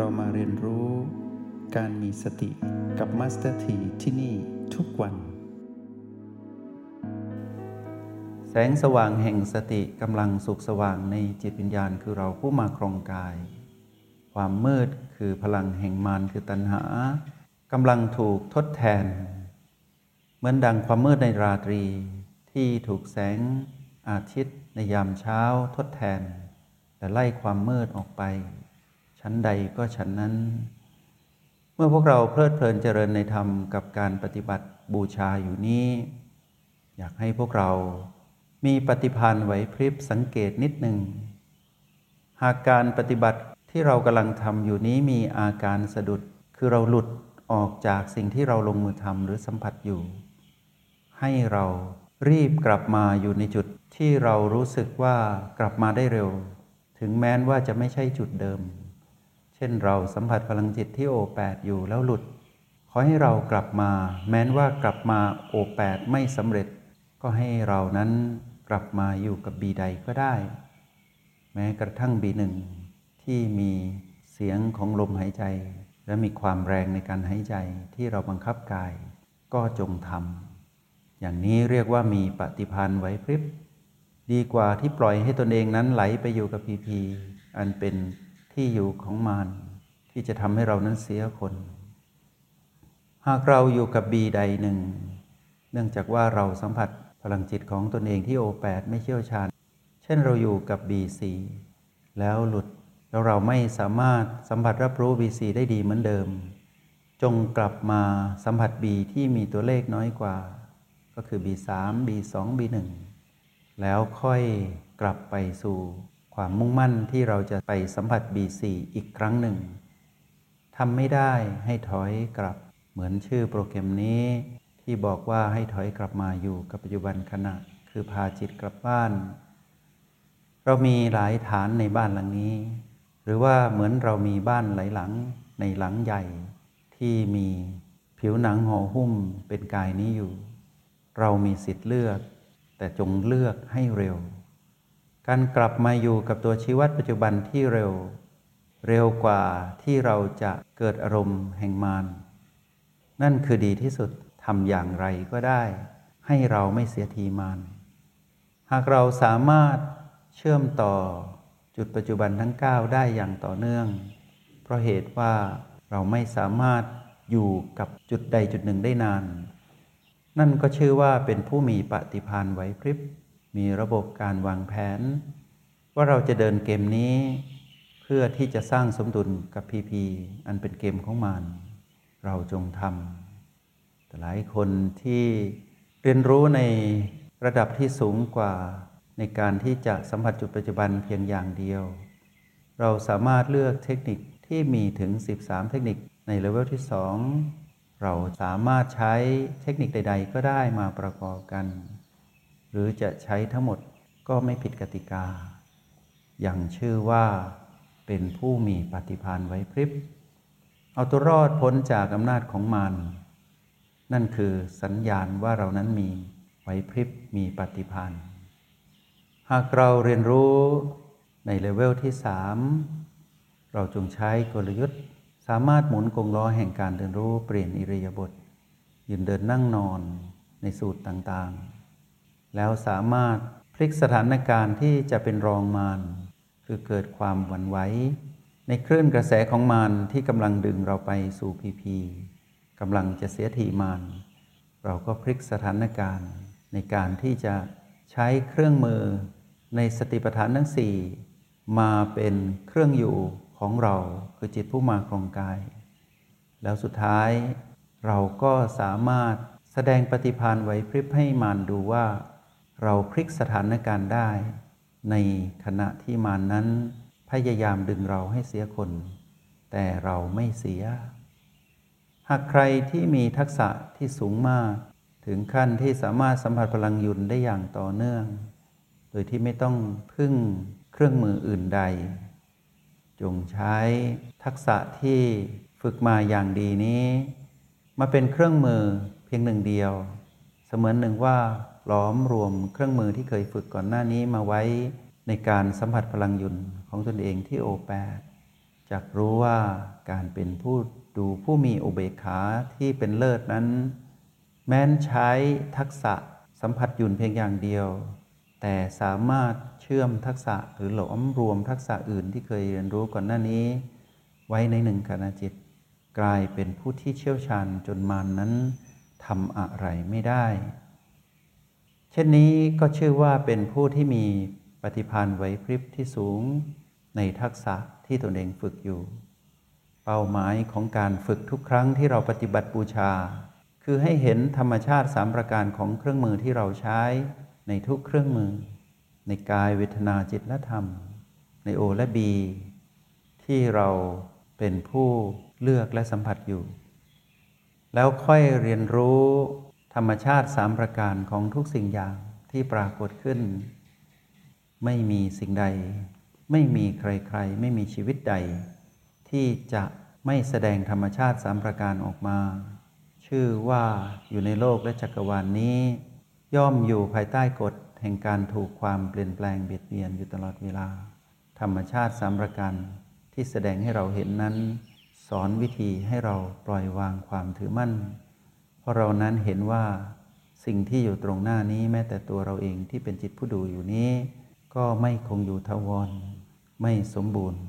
เรามาเรียนรู้การมีสติกับมาสเตอร์ทีที่นี่ทุกวัน แสงสว่างแห่งสติกำลังสุขสว่างในจิตวิญญาณคือเราผู้มาครองกาย ความมืดคือพลังแห่งมารคือตัณหากำลังถูกทดแทน เหมือนดังความมืดในราตรีที่ถูกแสงอาทิตย์ในยามเช้าทดแทน แต่ไล่ความมืดออกไป ชั้นใดก็ชั้นนั้น เมื่อพวกเราเพลิดเพลินเจริญในธรรมกับการปฏิบัติบูชาอยู่นี้ อยากให้พวกเรามีปฏิพันธ์ไหวพริบสังเกตนิดหนึ่ง หากการปฏิบัติที่เรากำลังทำอยู่นี้มีอาการสะดุด คือเราหลุดออกจากสิ่งที่เราลงมือทำหรือสัมผัสอยู่ ให้เรารีบกลับมาอยู่ในจุดที่เรารู้สึกว่ากลับมาได้เร็ว ถึงแม้นว่าจะไม่ใช่จุดเดิม เช่นเราสัมผัสพลังจิตที่โอแปดอยู่แล้วหลุด ขอให้เรากลับมา แม้นว่ากลับมาโอแปดไม่สำเร็จ ก็ให้เรานั้นกลับมาอยู่กับบีใดก็ได้ แม้กระทั่งบีหนึ่งที่มีเสียงของลมหายใจ และมีความแรงในการหายใจที่เราบังคับกาย ก็จงทำอย่างนี้เรียกว่ามีปฏิพันธ์ไหวพริบ ดีกว่าที่ปล่อยให้ตนเองนั้นไหลไปอยู่กับพีพีอันเป็น ที่อยู่ของมารที่จะทำให้เรานั้นเสียคน หากเราอยู่กับบีใดหนึ่ง เนื่องจากว่าเราสัมผัสพลังจิตของตนเองที่โอแปดไม่เชี่ยวชาญ เช่นเราอยู่กับบีสีแล้วหลุดแล้วเราไม่สามารถสัมผัสรับรู้บีสีได้ดีเหมือนเดิม จงกลับมาสัมผัสบีที่มีตัวเลขน้อยกว่า ก็คือ B3 B2 B1 แล้วค่อยกลับไปสู่ ความมุ่งมั่นที่เราจะไปสัมผัส B4 อีกครั้งหนึ่งทำไม่ได้ให้ถอยกลับ เหมือนชื่อโปรแกรมนี้ ที่บอกว่าให้ถอยกลับมาอยู่กับปัจจุบันขณะ คือพาจิตกลับบ้าน เรามีหลายฐานในบ้านหลังนี้ หรือว่าเหมือนเรามีบ้านหลายหลังในหลังใหญ่ ที่มีผิวหนังห่อหุ้มเป็นกายนี้อยู่ เรามีสิทธิ์เลือก แต่จงเลือกให้เร็ว การกลับมาอยู่กับตัวชีวัดปัจจุบันที่เร็ว เร็วกว่าที่เราจะเกิดอารมณ์แห่งมารนั่นคือดีที่สุดทำอย่างไรก็ได้ ให้เราไม่เสียทีมารหากเราสามารถเชื่อมต่อจุดปัจจุบันทั้ง 9 ได้อย่างต่อเนื่อง เพราะเหตุว่าเราไม่สามารถอยู่กับจุดใดจุดหนึ่งได้นาน นั่นก็ชื่อว่าเป็นผู้มีปฏิพานไหวพริบ มีระบบการวางแผน ว่าเราจะเดินเกมนี้ เพื่อที่จะสร้างสมดุลกับพีพีอันเป็นเกมของมัน เราจงทำแต่หลายคนที่เรียนรู้ในระดับที่สูงกว่าในการที่จะสัมผัสจุดปัจจุบันเพียงอย่างเดียว เราสามารถเลือกเทคนิคที่มีถึง 13 เทคนิคในเลเวลที่ 2 เราสามารถใช้เทคนิคใด ๆ ก็ได้มาประกอบกัน หรือจะใช้ทั้งหมดก็ไม่ผิดกติกา อย่างชื่อว่าเป็นผู้มีปฏิพานไว้พริบ เอาตัวรอดพ้นจากอำนาจของมัน นั่นคือสัญญาณว่าเรานั้นมีไว้พริบมีปฏิพานหากเราเรียนรู้ในเลเวลที่สามเราจงใช้กลยุทธ์ สามารถหมุนกงล้อแห่งการเรียนรู้เปลี่ยนอิริยาบถยืนเดินนั่งนอนในสูตรต่างๆ แล้วสามารถพลิกสถานการณ์ที่จะเป็นรองมารคือเกิดความหวั่นไหวในคลื่นกระแสของมารที่กำลังดึงเราไปสู่พีพีกำลังจะเสียทีมารเราก็พลิกสถานการณ์ในการที่จะใช้เครื่องมือในสติปัฏฐานทั้งสี่มาเป็นเครื่องอยู่ของเราคือจิตผู้มาครองกาย แล้วสุดท้ายเราก็สามารถแสดงปฏิพานไหวพริบให้มานดูว่า เราพลิกสถานการณ์ได้ ในขณะที่มานนั้น พยายามดึงเราให้เสียคน แต่เราไม่เสีย หากใครที่มีทักษะที่สูงมาก ถึงขั้นที่สามารถสัมผัสพลังยุนได้อย่างต่อเนื่อง โดยที่ไม่ต้องพึ่งเครื่องมืออื่นใด จงใช้ทักษะที่ฝึกมาอย่างดีนี้ มาเป็นเครื่องมือเพียงหนึ่งเดียว เสมือนหนึ่งว่า ล้อมรวมเครื่องมือที่เคยฝึกก่อนหน้านี้มาไว้ในการสัมผัสพลังยุนของตนเองที่โอแปดจักรู้ว่าการเป็นผู้ดูผู้มีอุเบกขาที่เป็นเลิศนั้น แม้นใช้ทักษะสัมผัสหยุนเพียงอย่างเดียว แต่สามารถเชื่อมทักษะหรือหลอมรวมทักษะอื่นที่เคยเรียนรู้ก่อนหน้านี้ ไว้ในหนึ่งขณะจิต กลายเป็นผู้ที่เชี่ยวชาญจนมานนั้นทำอะไรไม่ได้ ช่นนี้ก็ชื่อว่าเป็นผู้ที่มีปฏิภาณไหวพริบที่สูงในทักษะที่ตนเองฝึกอยู่ เป้าหมายของการฝึกทุกครั้งที่เราปฏิบัติบูชา คือให้เห็นธรรมชาติสามประการของเครื่องมือที่เราใช้ในทุกเครื่องมือ ในกายเวทนาจิตและธรรม ในโอและบี ที่เราเป็นผู้เลือกและสัมผัสอยู่ แล้วค่อยเรียนรู้ ธรรมชาติสามประการของทุกสิ่งอย่างที่ปรากฏขึ้น ไม่มีสิ่งใด ไม่มีใครๆ ไม่มีชีวิตใด ที่จะไม่แสดงธรรมชาติสามประการออกมา ชื่อว่าอยู่ในโลกและจักรวาลนนี้ ย่อมอยู่ภายใต้กฎแห่งการถูกความเปลี่ยนแปลงเบียดเบียนอยู่ตลอดเวลา ธรรมชาติสามประการที่แสดงให้เราเห็นนั้น สอนวิธีให้เราปล่อยวางความถือมั่น ราะเรานั้นเห็นว่าสิ่งที่อยู่ตรงหน้านี้แม้แต่ตัวเราเองที่เป็นจิตผู้ดูอยู่นี้ ก็ไม่คงอยู่ทวร ไม่สมบูรณ์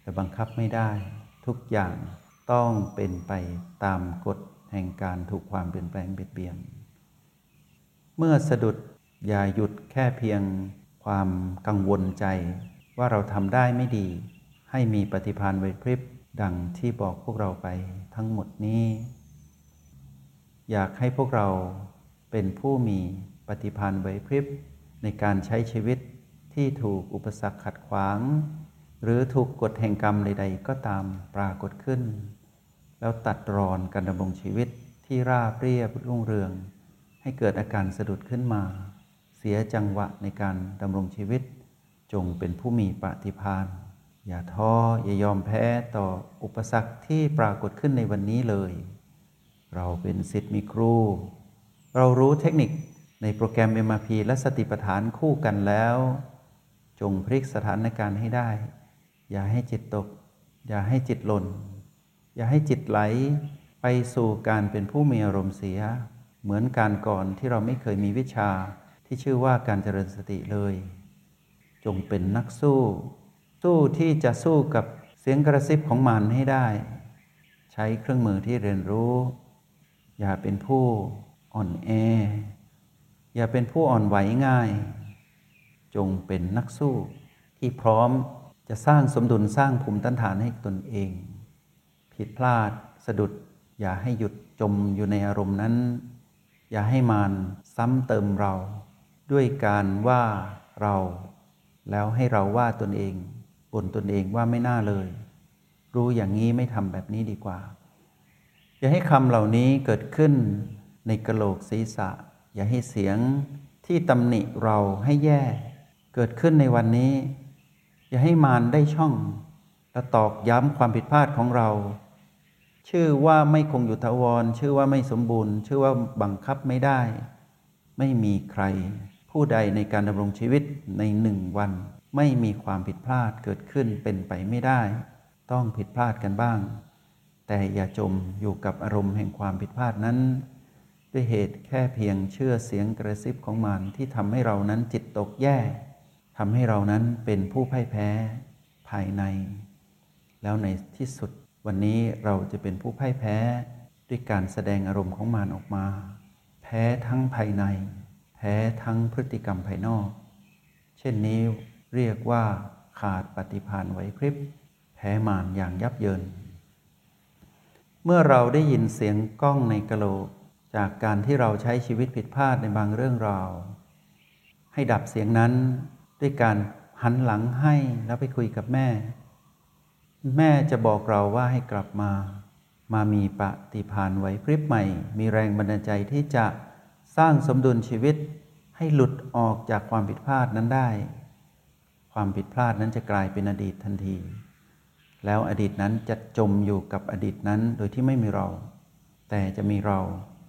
แต่บังคับไม่ได้ ทุกอย่างต้องเป็นไปตามกฎแห่งการถูกความเปลี่ยนแปลงเบียดเบียน เมื่อสะดุดอย่าหยุดแค่เพียงความกังวลใจ ว่าเราทำได้ไม่ดี ให้มีปฏิภาณไวพริบดังที่บอกพวกเราไปทั้งหมดนี้ อยากให้พวกเราเป็นผู้มีปฏิภาณไหวพริบในการใช้ชีวิตที่ถูกอุปสรรคขัดขวาง หรือถูกกฎแห่งกรรมใด ๆ ก็ตามปรากฏขึ้น แล้วตัดรอนการดำรงชีวิตที่ราบเรียบรุ่งเรือง ให้เกิดอาการสะดุดขึ้นมา เสียจังหวะในการดำรงชีวิต จงเป็นผู้มีปฏิภาณอย่าท้ออย่ายอมแพ้ต่ออุปสรรคที่ปรากฏขึ้นในวันนี้เลย เราเป็นสิทธิ์มีครู เรารู้เทคนิคในโปรแกรม MRP และสติปัฏฐานคู่กันแล้ว จงพลิกสถานการณ์ให้ได้ อย่าให้จิตตก อย่าให้จิตหล่น อย่าให้จิตไหลไปสู่การเป็นผู้มีอารมณ์เสีย เหมือนการก่อนที่เราไม่เคยมีวิชาที่ชื่อว่าการเจริญสติเลย จงเป็นนักสู้ สู้ที่จะสู้กับเสียงกระซิบของมันให้ได้ ใช้เครื่องมือที่เรียนรู้ อย่าเป็นผู้อ่อนแอ อย่าเป็นผู้อ่อนไหวง่าย จงเป็นนักสู้ ที่พร้อมจะสร้างสมดุลสร้างภูมิต้านทานให้ตนเอง ผิดพลาดสะดุด อย่าให้หยุดจมอยู่ในอารมณ์นั้น อย่าให้มานซ้ำเติมเรา ด้วยการว่าเรา แล้วให้เราว่าตนเองบ่นตนเองว่าไม่น่าเลย รู้อย่างนี้ไม่ทำแบบนี้ดีกว่า อย่าให้คำเหล่านี้เกิดขึ้นในกระโหลกศีรษะ อย่าให้เสียงที่ตำหนิเราให้แย่ เกิดขึ้นในวันนี้ อย่าให้มารได้ช่อง และตอกย้ำความผิดพลาดของเรา ชื่อว่าไม่คงอยู่ทวร ชื่อว่าไม่สมบูรณ์ ชื่อว่าบังคับไม่ได้ ไม่มีใคร ผู้ใดในการดำรงชีวิตในหนึ่งวัน ไม่มีความผิดพลาดเกิดขึ้นเป็นไปไม่ได้ ต้องผิดพลาดกันบ้าง แต่อย่าจมอยู่กับอารมณ์แห่งความผิดพลาดนั้น ด้วยเหตุแค่เพียงเชื่อเสียงกระซิบของมันที่ทำให้เรานั้นจิตตกแย่ทำให้เรานั้นเป็นผู้พ่ายแพ้ภายใน แล้วในที่สุดวันนี้เราจะเป็นผู้พ่ายแพ้ด้วยการแสดงอารมณ์ของมันออกมา แพ้ทั้งภายใน แพ้ทั้งพฤติกรรมภายนอก เช่นนี้เรียกว่าขาดปฏิภาณไหวพริบ แพ้มารอย่างยับเยิน เมื่อเราได้ยินเสียงก้องในกะโหลก จากการที่เราใช้ชีวิตผิดพลาดในบางเรื่องราวให้ดับเสียงนั้นด้วยการหันหลังให้แล้วไปคุยกับแม่ แม่จะบอกเราว่าให้กลับมา มามีปฏิภาณไหวพริบใหม่ มีแรงบันดาลใจที่จะสร้างสมดุลชีวิตให้หลุดออกจากความผิดพลาดนั้นได้ ความผิดพลาดนั้นจะกลายเป็นอดีตทันที แล้วอดีตนั้นจะจมอยู่กับอดีตนั้นโดยที่ไม่มีเรา แต่จะมีเรา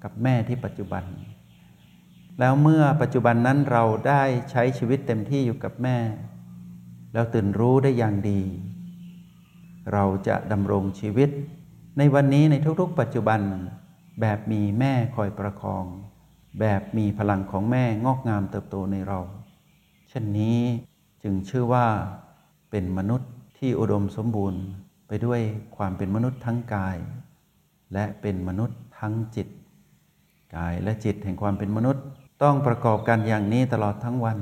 กับแม่ที่ปัจจุบัน แล้วเมื่อปัจจุบันนั้นเราได้ใช้ชีวิตเต็มที่อยู่กับแม่ แล้วตื่นรู้ได้อย่างดี เราจะดำรงชีวิต ในวันนี้ในทุกๆ ปัจจุบัน แบบมีแม่คอยประคอง แบบมีพลังของแม่งอกงามเติบโตในเรา เช่นนี้จึงชื่อว่าเป็นมนุษย์ ที่อุดมสมบูรณ์ไปด้วยความเป็นมนุษย์ทั้งกาย และเป็นมนุษย์ทั้งจิต กายและจิตแห่งความเป็นมนุษย์ต้องประกอบกันอย่างนี้ตลอดทั้งวัน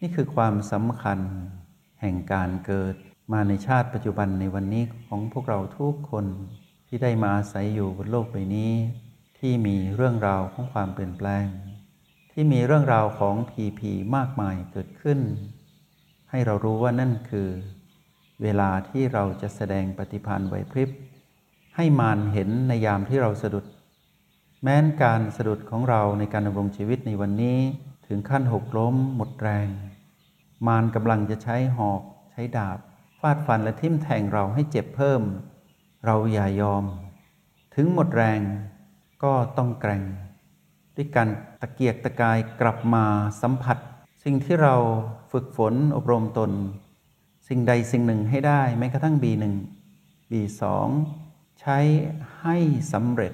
นี่คือความสำคัญแห่งการเกิดมาในชาติปัจจุบันในวันนี้ของพวกเราทุกคนที่ได้มาอาศัยอยู่บนโลกใบนี้ ที่มีเรื่องราวของความเปลี่ยนแปลง ที่มีเรื่องราวของผีผีมากมายเกิดขึ้น ให้เรารู้ว่านั่นคือ เวลาที่เราจะแสดงปฏิพันธ์ไหวพริบ ให้มารเห็นในยามที่เราสะดุด แม้นการสะดุดของเราในการดำรงชีวิตในวันนี้ถึงขั้นหกล้มหมดแรง มารกำลังจะใช้หอก ใช้ดาบ ฟาดฟันและทิ่มแทงเราให้เจ็บเพิ่ม เราอย่ายอม ถึงหมดแรงก็ต้องแกร่ง ด้วยการตะเกียกตะกายกลับมาสัมผัส สิ่งที่เรา ฝึกฝนอบรมตน สิ่งใดสิ่งหนึ่งให้ได้แม้กระทั่ง B1 B2 ใช้ให้สำเร็จ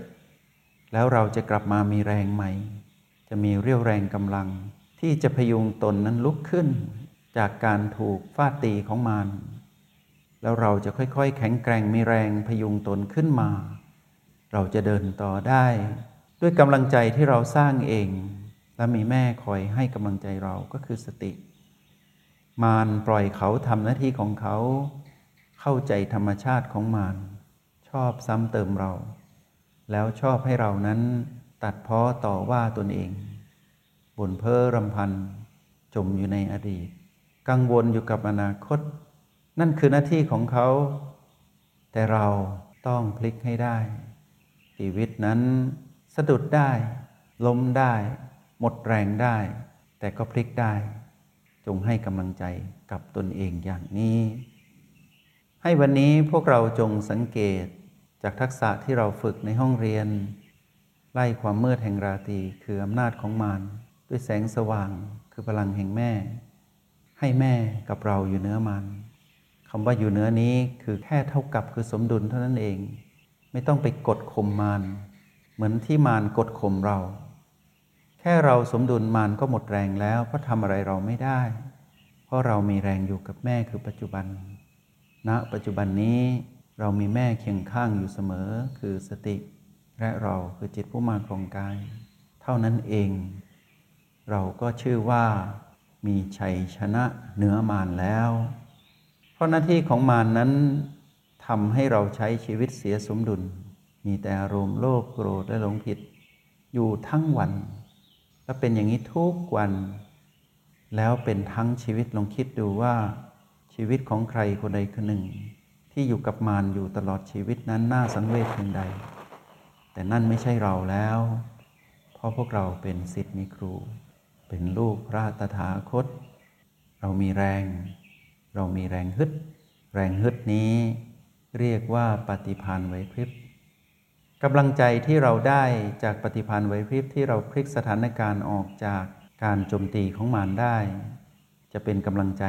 แล้วเราจะกลับมามีแรงใหม่ จะมีเรี่ยวแรงกำลัง ที่จะพยุงตนนั้นลุกขึ้น จากการถูกฟาดตีของมารแล้วเราจะค่อยๆ แข็งแกร่งมีแรงพยุงตนขึ้นมา เราจะเดินต่อได้ ด้วยกำลังใจที่เราสร้างเอง และมีแม่คอยให้กำลังใจเราก็คือสติ มารปล่อยเขาทำหน้าที่ของเขา เข้าใจธรรมชาติของมารชอบซ้ำเติมเรา แล้วชอบให้เรานั้นตัดเพ้อต่อว่าตนเองบ่นเพ้อรำพัน จมอยู่ในอดีต กังวลอยู่กับอนาคต นั่นคือหน้าที่ของเขา แต่เราต้องพลิกให้ได้ ชีวิตนั้นสะดุดได้ ล้มได้ หมดแรงได้ แต่ก็พลิกได้ จงให้กำลังใจกับตนเองอย่างนี้ ให้วันนี้พวกเราจงสังเกตจากทักษะที่เราฝึกในห้องเรียน ไล่ความมืดแห่งราตรีคืออำนาจของมารด้วยแสงสว่างคือพลังแห่งแม่ ให้แม่กับเราอยู่เนื้อมันคำว่าอยู่เนื้อนี้คือแค่เท่ากับคือสมดุลเท่านั้นเอง ไม่ต้องไปกดข่มมารเหมือนที่มารกดข่มเรา ค่เราสมดุลมารก็หมดแรงแล้ว เพราะทำอะไรเราไม่ได้ เพราะเรามีแรงอยู่กับแม่คือปัจจุบันณปัจจุบันนี้เรามีแม่เคียงข้างอยู่เสมอคือสติ และเราคือจิตผู้มาครองกาย เท่านั้นเอง เราก็ชื่อว่า มีชัยชนะเหนือมารแล้ว เพราะหน้าที่ของมารนนั้นทำให้เราใช้ชีวิตเสียสมดุล มีแต่อารมณ์โลภโกรธและหลงผิด อยู่ทั้งวัน และเป็นอย่างนี้ทุกวัน แล้วเป็นทั้งชีวิตลองคิดดูว่า ชีวิตของใครคนใดคนหนึ่ง ที่อยู่กับมารอยู่ตลอดชีวิตนั้นน่าสังเวชเพียงใด แต่นั่นไม่ใช่เราแล้ว เพราะพวกเราเป็นสิทธิ์มีครู เป็นลูกพระตถาคต เรามีแรง เรามีแรงฮึด แรงฮึดนี้เรียกว่าปฏิพานไหวพริบ กำลังใจที่เราได้จากปฏิพานธ์ไหวพริบที่เราพลิกสถานการณ์ออกจากการโจมตีของมารได้ จะเป็นกำลังใจ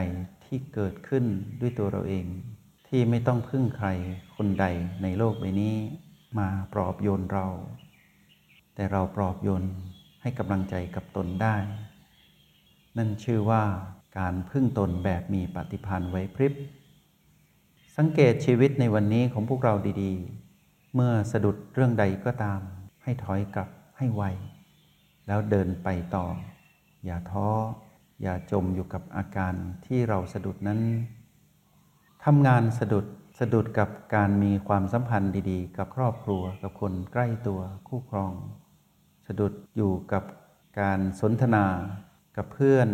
ที่เกิดขึ้นด้วยตัวเราเอง ที่ไม่ต้องพึ่งใครคนใดในโลกใบนี้ มาปลอบโยนเรา แต่เราปลอบโยนให้กำลังใจกับตนได้ นั่นชื่อว่าการพึ่งตนแบบมีปฏิพันธ์ไว้พริบ สังเกตชีวิตในวันนี้ของพวกเราดีๆ เมื่อสะดุดเรื่องใดก็ตาม ให้ถอยกลับให้ไว แล้วเดินไปต่อ อย่าท้อ อย่าจมอยู่กับอาการที่เราสะดุดนั้นทำงานสะดุดสะดุดกับการมีความสัมพันธ์ดีๆ กับครอบครัวกับคนใกล้ตัวคู่ครอง สะดุดอยู่กับการสนทนา กับเพื่อน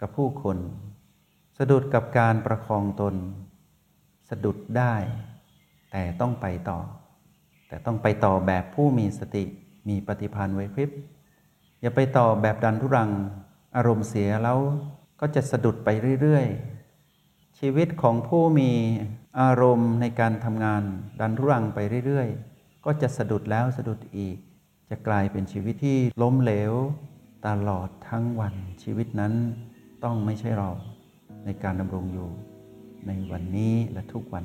กับผู้คน สะดุดกับการประคองตน สะดุดได้ แต่ต้องไปต่อ แต่ต้องไปต่อแบบผู้มีสติมีปฏิภาณไว้พริบ อย่าไปต่อแบบดันทุรัง อารมณ์เสียแล้วก็จะสะดุดไปเรื่อยๆ ชีวิตของผู้มีอารมณ์ในการทำงานดันทุรังไปเรื่อยๆ ก็จะสะดุดแล้วสะดุดอีก จะกลายเป็นชีวิตที่ล้มเหลว ตลอดทั้งวันชีวิตนั้นต้องไม่ใช่เราในการดำรงอยู่ในวันนี้และทุกวัน